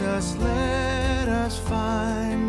when sins release us, let us find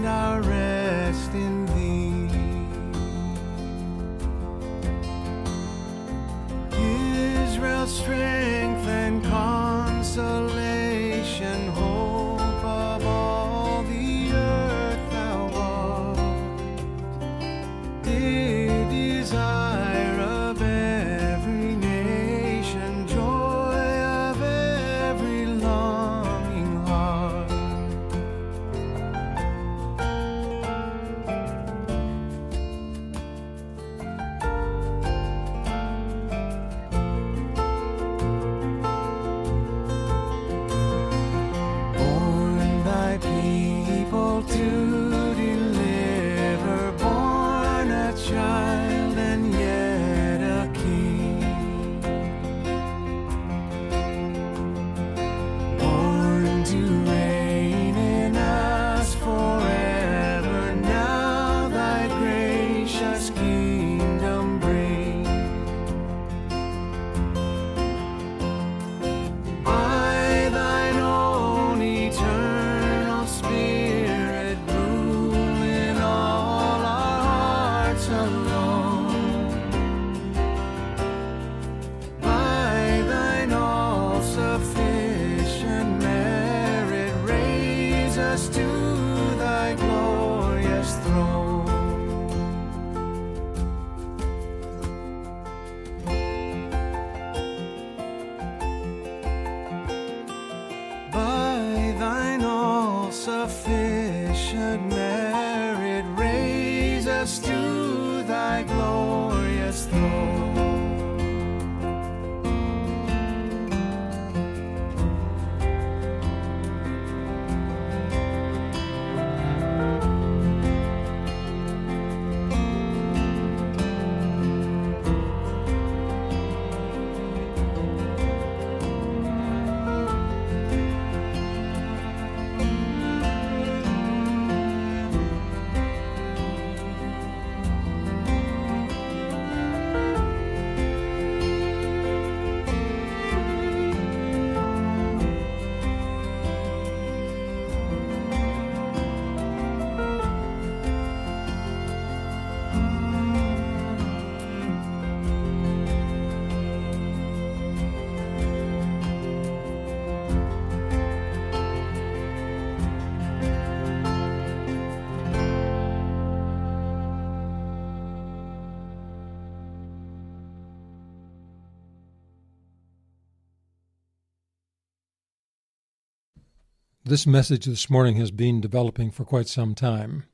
This message this morning has been developing for quite some time.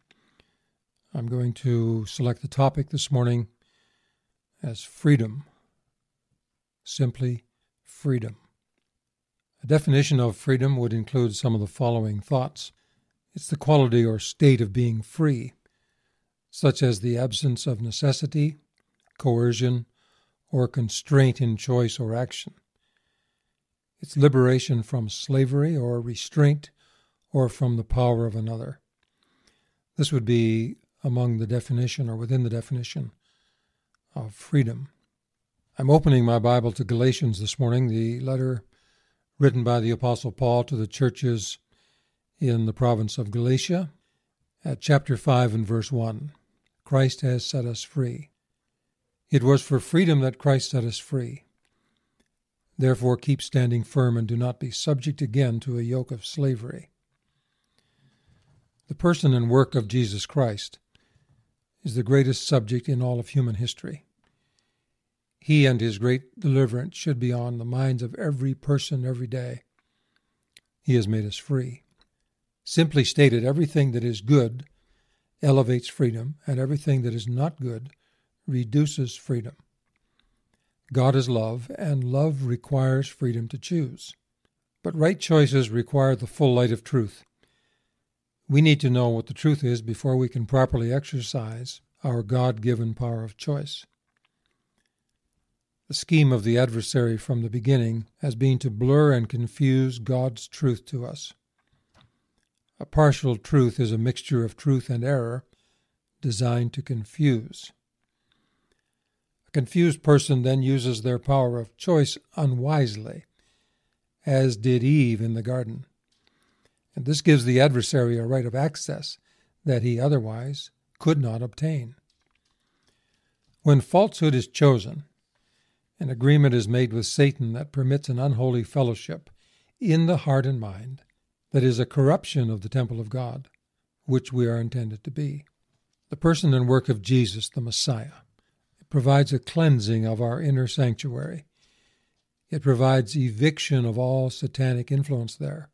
I'm going to select the topic this morning as freedom. Simply freedom. A definition of freedom would include some of the following thoughts it's the quality or state of being free, such as the absence of necessity, coercion, or constraint in choice or action. It's liberation from slavery or restraint or from the power of another. This would be among the definition or within the definition of freedom. I'm opening my Bible to Galatians this morning, the letter written by the Apostle Paul to the churches in the province of Galatia, at chapter 5 and verse 1. Christ has set us free. It was for freedom that Christ set us free. Therefore, keep standing firm and do not be subject again to a yoke of slavery. The person and work of Jesus Christ is the greatest subject in all of human history. He and his great deliverance should be on the minds of every person every day. He has made us free. Simply stated, everything that is good elevates freedom, and everything that is not good reduces freedom. God is love, and love requires freedom to choose. But right choices require the full light of truth. We need to know what the truth is before we can properly exercise our God given power of choice. The scheme of the adversary from the beginning has been to blur and confuse God's truth to us. A partial truth is a mixture of truth and error designed to confuse. A confused person then uses their power of choice unwisely as did Eve in the garden. And this gives the adversary a right of access that he otherwise could not obtain. When falsehood is chosen, an agreement is made with Satan that permits an unholy fellowship in the heart and mind that is a corruption of the temple of God, which we are intended to be. The person and work of Jesus, the Messiah, it provides a cleansing of our inner sanctuary. It provides eviction of all satanic influence there.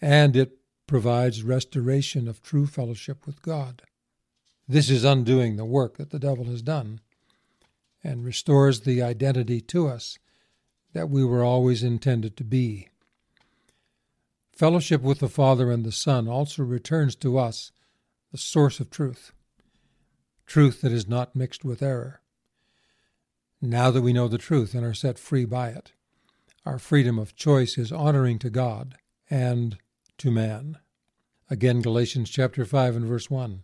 And it provides restoration of true fellowship with God. This is undoing the work that the devil has done and restores the identity to us that we were always intended to be. Fellowship with the Father and the Son also returns to us the source of truth, truth that is not mixed with error. Now that we know the truth and are set free by it, our freedom of choice is honoring to God and to man. Again, Galatians chapter 5 and verse 1.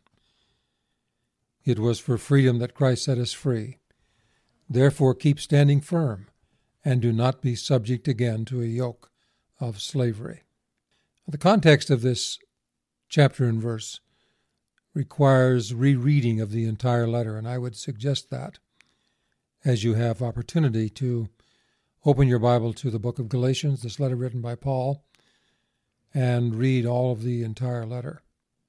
It was for freedom that Christ set us free. Therefore, keep standing firm, and do not be subject again to a yoke of slavery. The context of this chapter and verse requires rereading of the entire letter, and I would suggest that as you have opportunity to open your Bible to the book of Galatians, this letter written by Paul, and read all of the entire letter.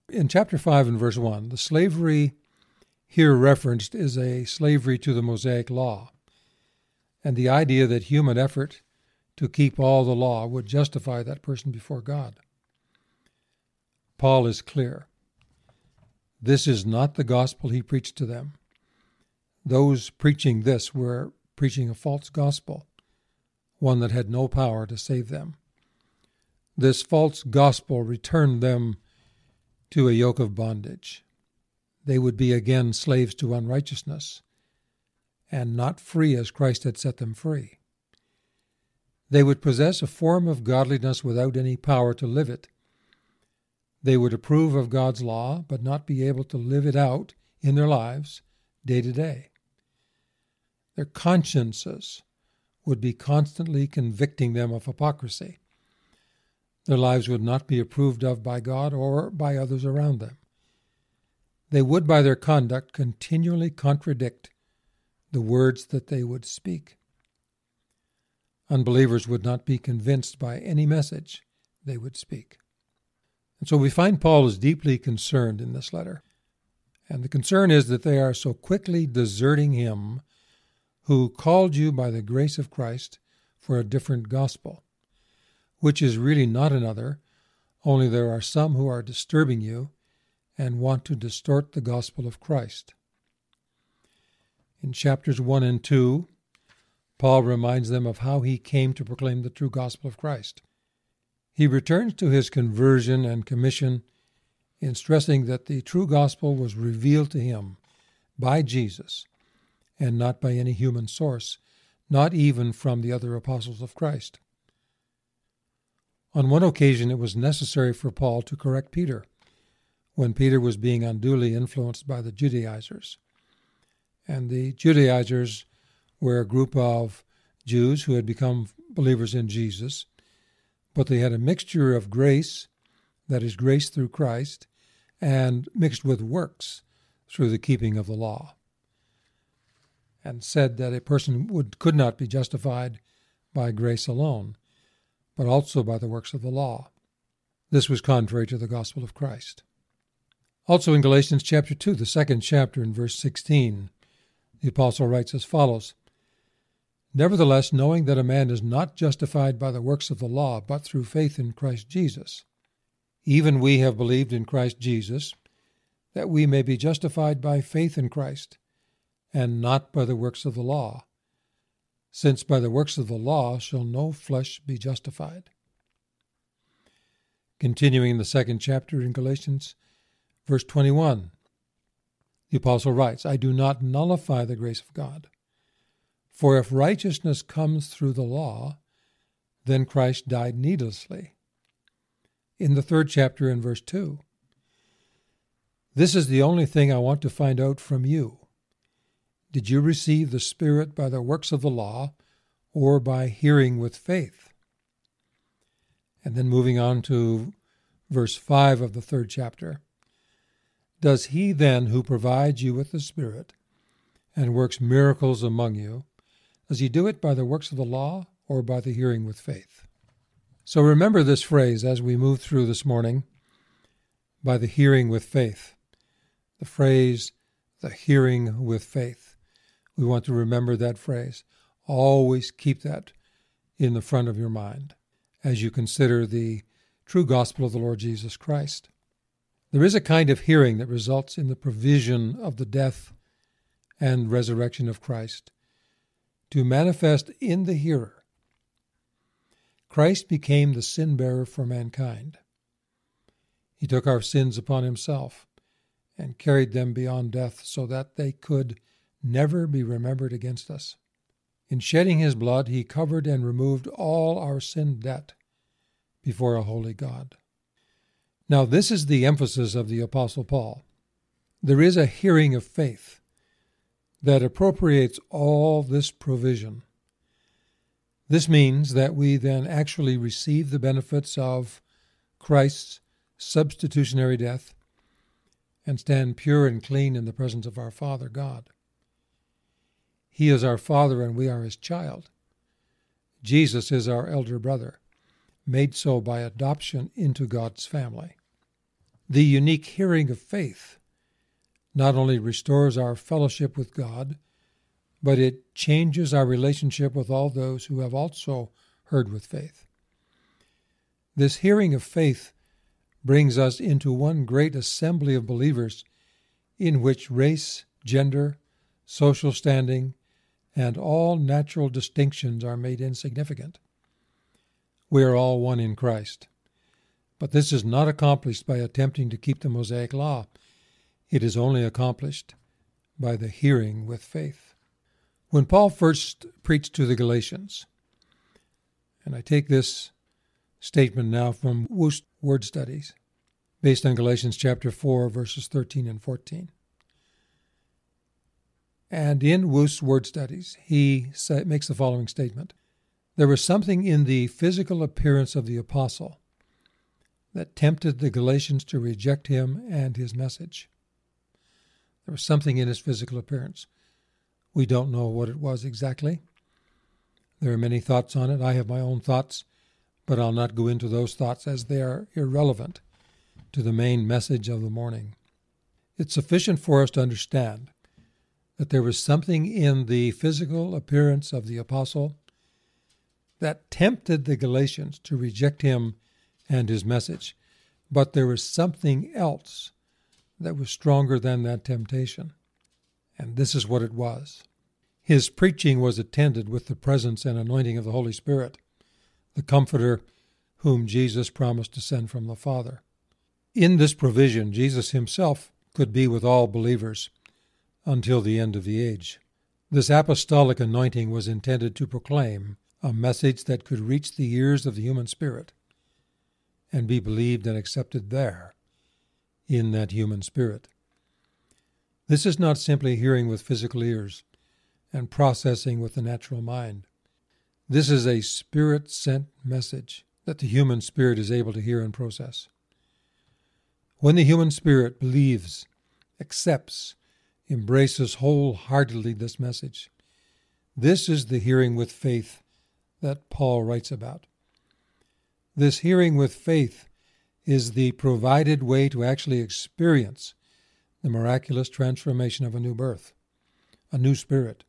In chapter 5 and verse 1, the slavery here referenced is a slavery to the Mosaic law, and the idea that human effort to keep all the law would justify that person before God. Paul is clear. This is not the gospel he preached to them. Those preaching this were preaching a false gospel, one that had no power to save them. This false gospel returned them to a yoke of bondage they would be again slaves to unrighteousness and not free as Christ had set them free. They would possess a form of godliness without any power to live it. They would approve of God's law, but not be able to live it out in their lives day to day. Their consciences would be constantly convicting them of hypocrisy. Their lives would not be approved of by God or by others around them they would by their conduct continually contradict the words that they would speak. Unbelievers would not be convinced by any message they would speak. And so we find Paul is deeply concerned in this letter. And the concern is that they are so quickly deserting him who called you by the grace of Christ for a different gospel, which is really not another, only there are some who are disturbing you and want to distort the gospel of Christ. In chapters 1 and 2, Paul reminds them of how he came to proclaim the true gospel of Christ. He returns to his conversion and commission in stressing that the true gospel was revealed to him by Jesus and not by any human source, not even from the other apostles of Christ. On one occasion, it was necessary for Paul to correct Peter when Peter was being unduly influenced by the Judaizers. And the Judaizers were a group of Jews who had become believers in Jesus, but they had a mixture of grace, that is, grace through Christ, and mixed with works through the keeping of the law, and said that a person would, could not be justified by grace alone, but also by the works of the law. This was contrary to the gospel of Christ. Also in Galatians chapter 2, the second chapter, in verse 16, the apostle writes as follows Nevertheless, knowing that a man is not justified by the works of the law, but through faith in Christ Jesus, even we have believed in Christ Jesus, that we may be justified by faith in Christ, and not by the works of the law, since by the works of the law shall no flesh be justified. Continuing in the second chapter in Galatians, Verse 21, the Apostle writes, I do not nullify the grace of God. For if righteousness comes through the law, then Christ died needlessly. In the third chapter, in verse 2, this is the only thing I want to find out from you. Did you receive the Spirit by the works of the law or by hearing with faith? And then moving on to verse 5 of the third chapter. Does he then who provides you with the Spirit and works miracles among you, does he do it by the works of the law or by the hearing with faith? So remember this phrase as we move through this morning by the hearing with faith. The phrase, the hearing with faith. We want to remember that phrase. Always keep that in the front of your mind as you consider the true gospel of the Lord Jesus Christ. There is a kind of hearing that results in the provision of the death and resurrection of Christ to manifest in the hearer. Christ became the sin bearer for mankind. He took our sins upon himself and carried them beyond death so that they could never be remembered against us. In shedding his blood, he covered and removed all our sin debt before a holy God. Now, this is the emphasis of the Apostle Paul. There is a hearing of faith that appropriates all this provision. This means that we then actually receive the benefits of Christ's substitutionary death and stand pure and clean in the presence of our Father God. He is our Father and we are His child. Jesus is our elder brother, made so by adoption into God's family. The unique hearing of faith not only restores our fellowship with God, but it changes our relationship with all those who have also heard with faith. This hearing of faith brings us into one great assembly of believers in which race, gender, social standing, and all natural distinctions are made insignificant. We are all one in Christ. But this is not accomplished by attempting to keep the Mosaic Law. It is only accomplished by the hearing with faith. When Paul first preached to the Galatians, and I take this statement now from Wuest Word Studies, based on Galatians chapter 4, verses 13 and 14. And in Wuest's word studies, he makes the following statement There was something in the physical appearance of the apostle that tempted the Galatians to reject him and his message. There was something in his physical appearance. We don't know what it was exactly. There are many thoughts on it. I have my own thoughts, but I'll not go into those thoughts as they are irrelevant to the main message of the morning. It's sufficient for us to understand that there was something in the physical appearance of the apostle that tempted the Galatians to reject him and his message. But there was something else that was stronger than that temptation. And this is what it was. His preaching was attended with the presence and anointing of the Holy Spirit, the Comforter whom Jesus promised to send from the Father. In this provision, Jesus himself could be with all believers until the end of the age. This apostolic anointing was intended to proclaim a message that could reach the ears of the human spirit and be believed and accepted there in that human spirit. This is not simply hearing with physical ears and processing with the natural mind. This is a spirit sent message that the human spirit is able to hear and process. When the human spirit believes, accepts, embraces wholeheartedly this message. This is the hearing with faith that Paul writes about. This hearing with faith is the provided way to actually experience the miraculous transformation of a new birth, a new spirit,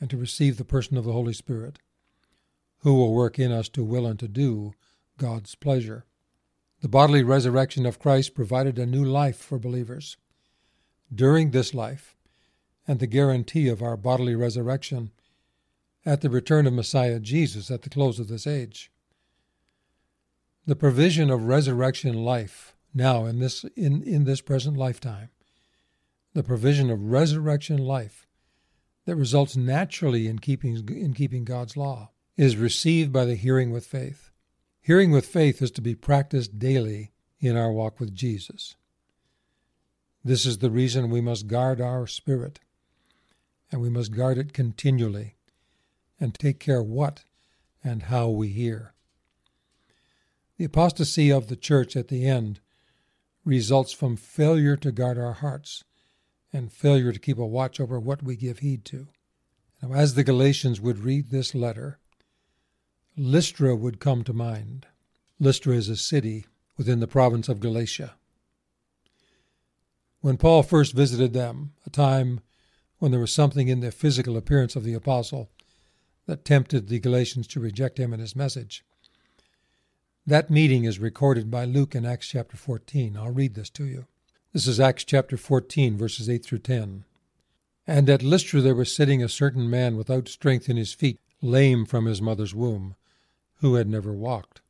and to receive the person of the Holy Spirit, who will work in us to will and to do God's pleasure. The bodily resurrection of Christ provided a new life for believers during this life and the guarantee of our bodily resurrection at the return of Messiah Jesus at the close of this age. The provision of resurrection life now in this in, in this present lifetime, the provision of resurrection life that results naturally in keeping in keeping God's law is received by the hearing with faith. Hearing with faith is to be practiced daily in our walk with Jesus. This is the reason we must guard our spirit, and we must guard it continually, and take care what and how we hear. The apostasy of the church at the end results from failure to guard our hearts and failure to keep a watch over what we give heed to. Now, as the Galatians would read this letter, Lystra would come to mind. Lystra is a city within the province of Galatia. When Paul first visited them, a time when there was something in the physical appearance of the apostle that tempted the Galatians to reject him and his message, that meeting is recorded by Luke in Acts chapter 14. I'll read this to you. This is Acts chapter 14, verses 8 through 10. And at Lystra there was sitting a certain man without strength in his feet, lame from his mother's womb, who had never walked.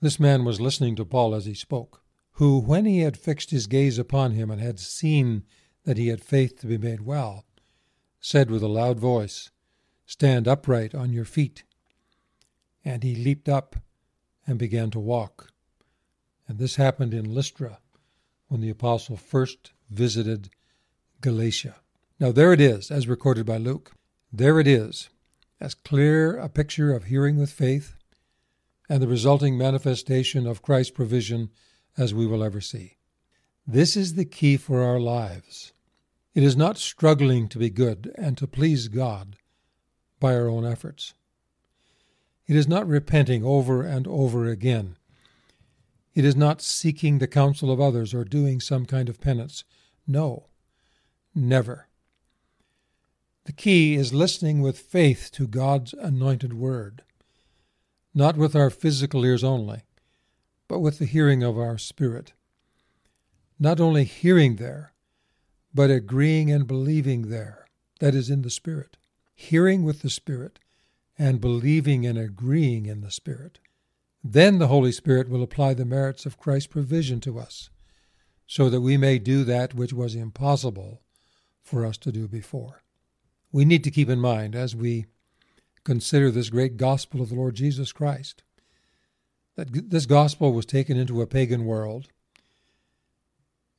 This man was listening to Paul as he spoke, who, when he had fixed his gaze upon him and had seen that he had faith to be made well, said with a loud voice, Stand upright on your feet. And he leaped up and began to walk. And this happened in Lystra when the apostle first visited Galatia. Now, there it is, as recorded by Luke. There it is, as clear a picture of hearing with faith and the resulting manifestation of Christ's provision as we will ever see. This is the key for our lives. It is not struggling to be good and to please God by our own efforts. It is not repenting over and over again. It is not seeking the counsel of others or doing some kind of penance. No, never. The key is listening with faith to God's anointed word, not with our physical ears only, but with the hearing of our spirit. Not only hearing there, but agreeing and believing there, that is in the spirit. Hearing with the spirit and believing and agreeing in the spirit. Then the Holy Spirit will apply the merits of Christ's provision to us, so that we may do that which was impossible for us to do before. We need to keep in mind as we consider this great gospel of the Lord Jesus Christ that this gospel was taken into a pagan world.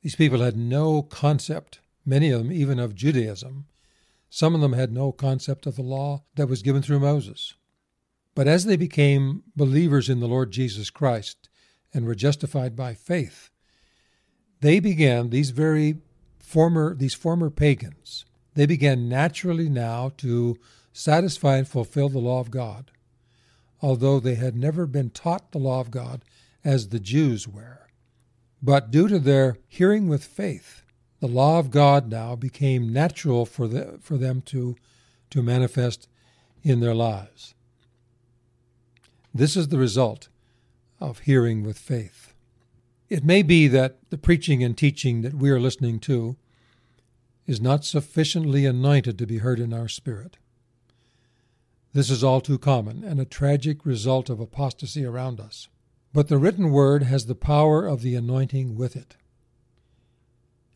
These people had no concept, many of them even of Judaism. Some of them had no concept of the law that was given through Moses. But as they became believers in the Lord Jesus Christ and were justified by faith, they began these very former these former pagans, they began naturally now to satisfy and fulfill the law of God although they had never been taught the law of God as the Jews were. But due to their hearing with faith, the law of God now became natural for, the, for them to, to manifest in their lives. This is the result of hearing with faith. It may be that the preaching and teaching that we are listening to is not sufficiently anointed to be heard in our spirit. This is all too common and a tragic result of apostasy around us. But the written word has the power of the anointing with it.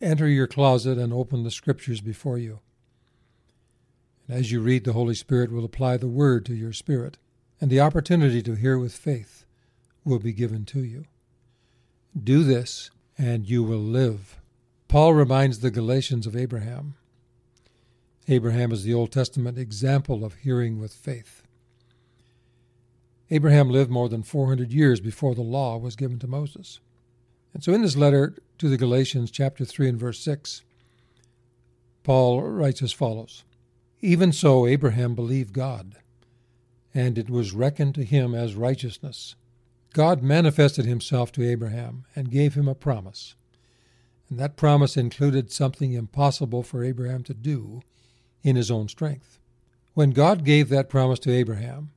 Enter your closet and open the scriptures before you. And as you read, the Holy Spirit will apply the word to your spirit, and the opportunity to hear with faith will be given to you. Do this, and you will live. Paul reminds the Galatians of Abraham. Abraham is the Old Testament example of hearing with faith. Abraham lived more than 400 years before the law was given to Moses. And so in this letter to the Galatians, chapter 3 and verse 6, Paul writes as follows Even so, Abraham believed God, and it was reckoned to him as righteousness. God manifested himself to Abraham and gave him a promise. And that promise included something impossible for Abraham to do in his own strength. When God gave that promise to Abraham,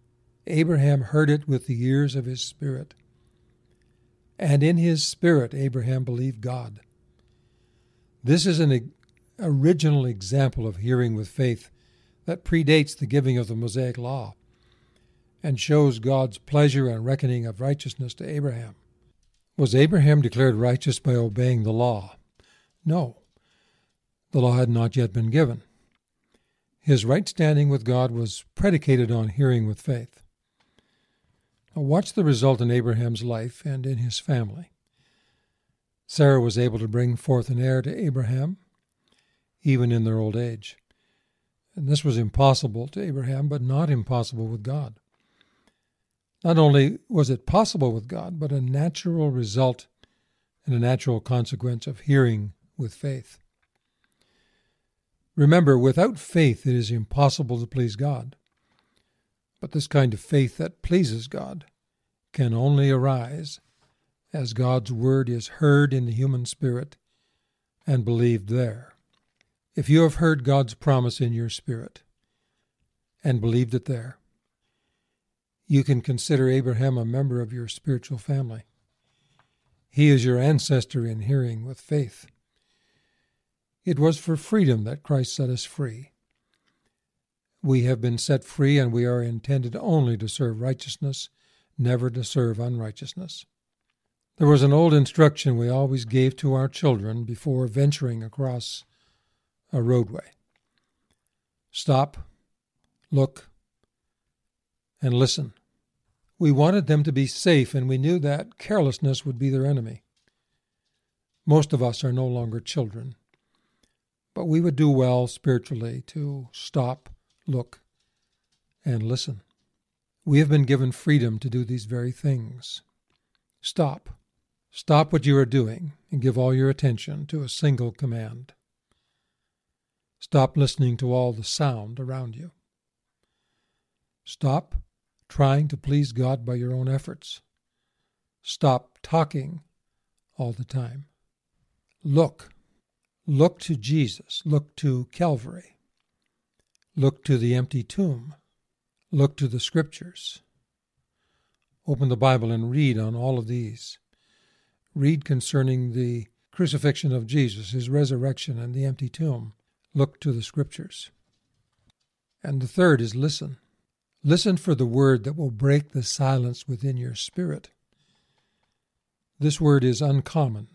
Abraham heard it with the ears of his spirit. And in his spirit, Abraham believed God. This is an original example of hearing with faith that predates the giving of the Mosaic Law and shows God's pleasure and reckoning of righteousness to Abraham. Was Abraham declared righteous by obeying the law? No. The law had not yet been given. His right standing with God was predicated on hearing with faith. Now watch the result in Abraham's life and in his family. Sarah was able to bring forth an heir to Abraham, even in their old age. And this was impossible to Abraham, but not impossible with God. Not only was it possible with God, but a natural result and a natural consequence of hearing with faith. Remember, without faith it is impossible to please God. But this kind of faith that pleases God can only arise as God's word is heard in the human spirit and believed there. If you have heard God's promise in your spirit and believed it there, you can consider Abraham a member of your spiritual family. He is your ancestor in hearing with faith. It was for freedom that Christ set us free. We have been set free, and we are intended only to serve righteousness, never to serve unrighteousness. There was an old instruction we always gave to our children before venturing across a roadway stop, look, and listen. We wanted them to be safe, and we knew that carelessness would be their enemy. Most of us are no longer children, but we would do well spiritually to stop, look, and listen. We have been given freedom to do these very things. Stop. Stop what you are doing and give all your attention to a single command. Stop listening to all the sound around you. Stop trying to please God by your own efforts. Stop talking all the time. Look. Look to Jesus. Look to Calvary. Look to the empty tomb. Look to the Scriptures. Open the Bible and read on all of these. Read concerning the crucifixion of Jesus, his resurrection, and the empty tomb. Look to the Scriptures. And the third is listen. Listen for the word that will break the silence within your spirit. This word is uncommon,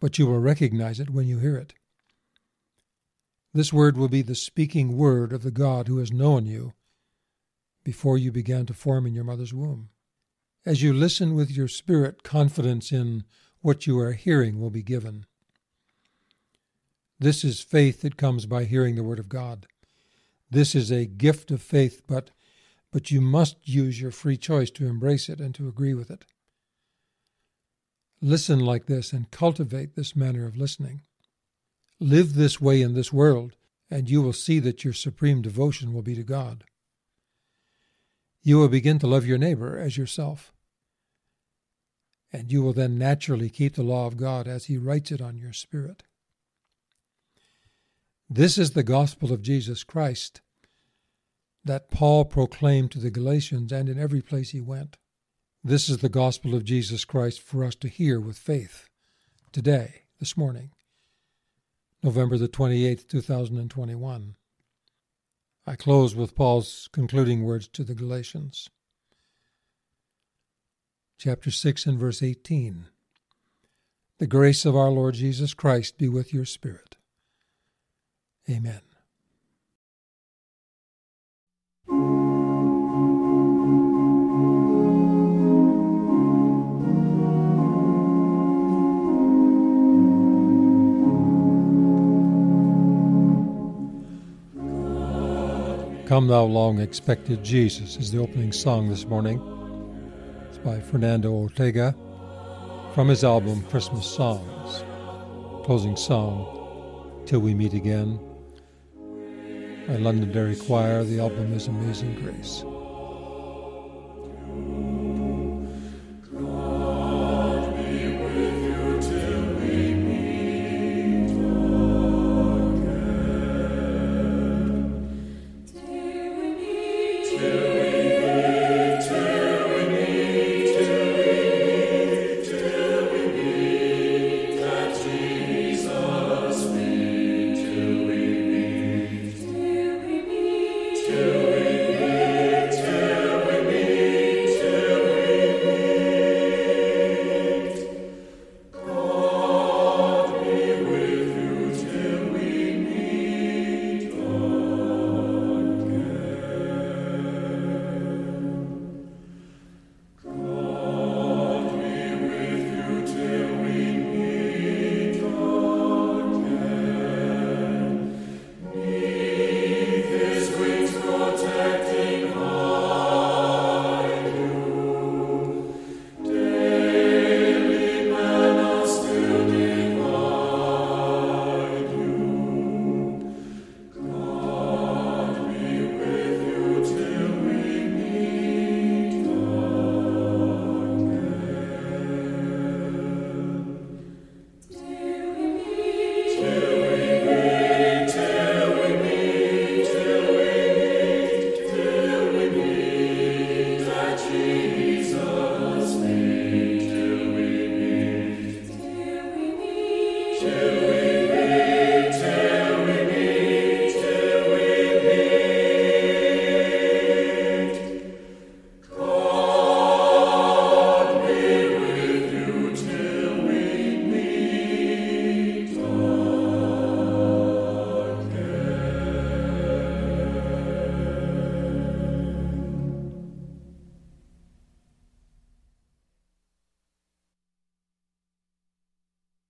but you will recognize it when you hear it. This word will be the speaking word of the God who has known you before you began to form in your mother's womb. As you listen with your spirit, confidence in what you are hearing will be given. This is faith that comes by hearing the Word of God. This is a gift of faith, but but you must use your free choice to embrace it and to agree with it. Listen like this and cultivate this manner of listening. Live this way in this world, and you will see that your supreme devotion will be to God. You will begin to love your neighbor as yourself. And you will then naturally keep the law of God as He writes it on your spirit. This is the gospel of Jesus Christ that Paul proclaimed to the Galatians and in every place he went. This is the gospel of Jesus Christ for us to hear with faith today, this morning, November the 28th, 2021. I close with Paul's concluding words to the Galatians. Chapter 6 and verse 18. The grace of our Lord Jesus Christ be with your spirit. Amen. Come Thou Long Expected Jesus is the opening song this morning. It's by Fernando Ortega from his album Christmas Songs. Closing song, Till We Meet Again. By Londonderry Choir, the album is Amazing Grace.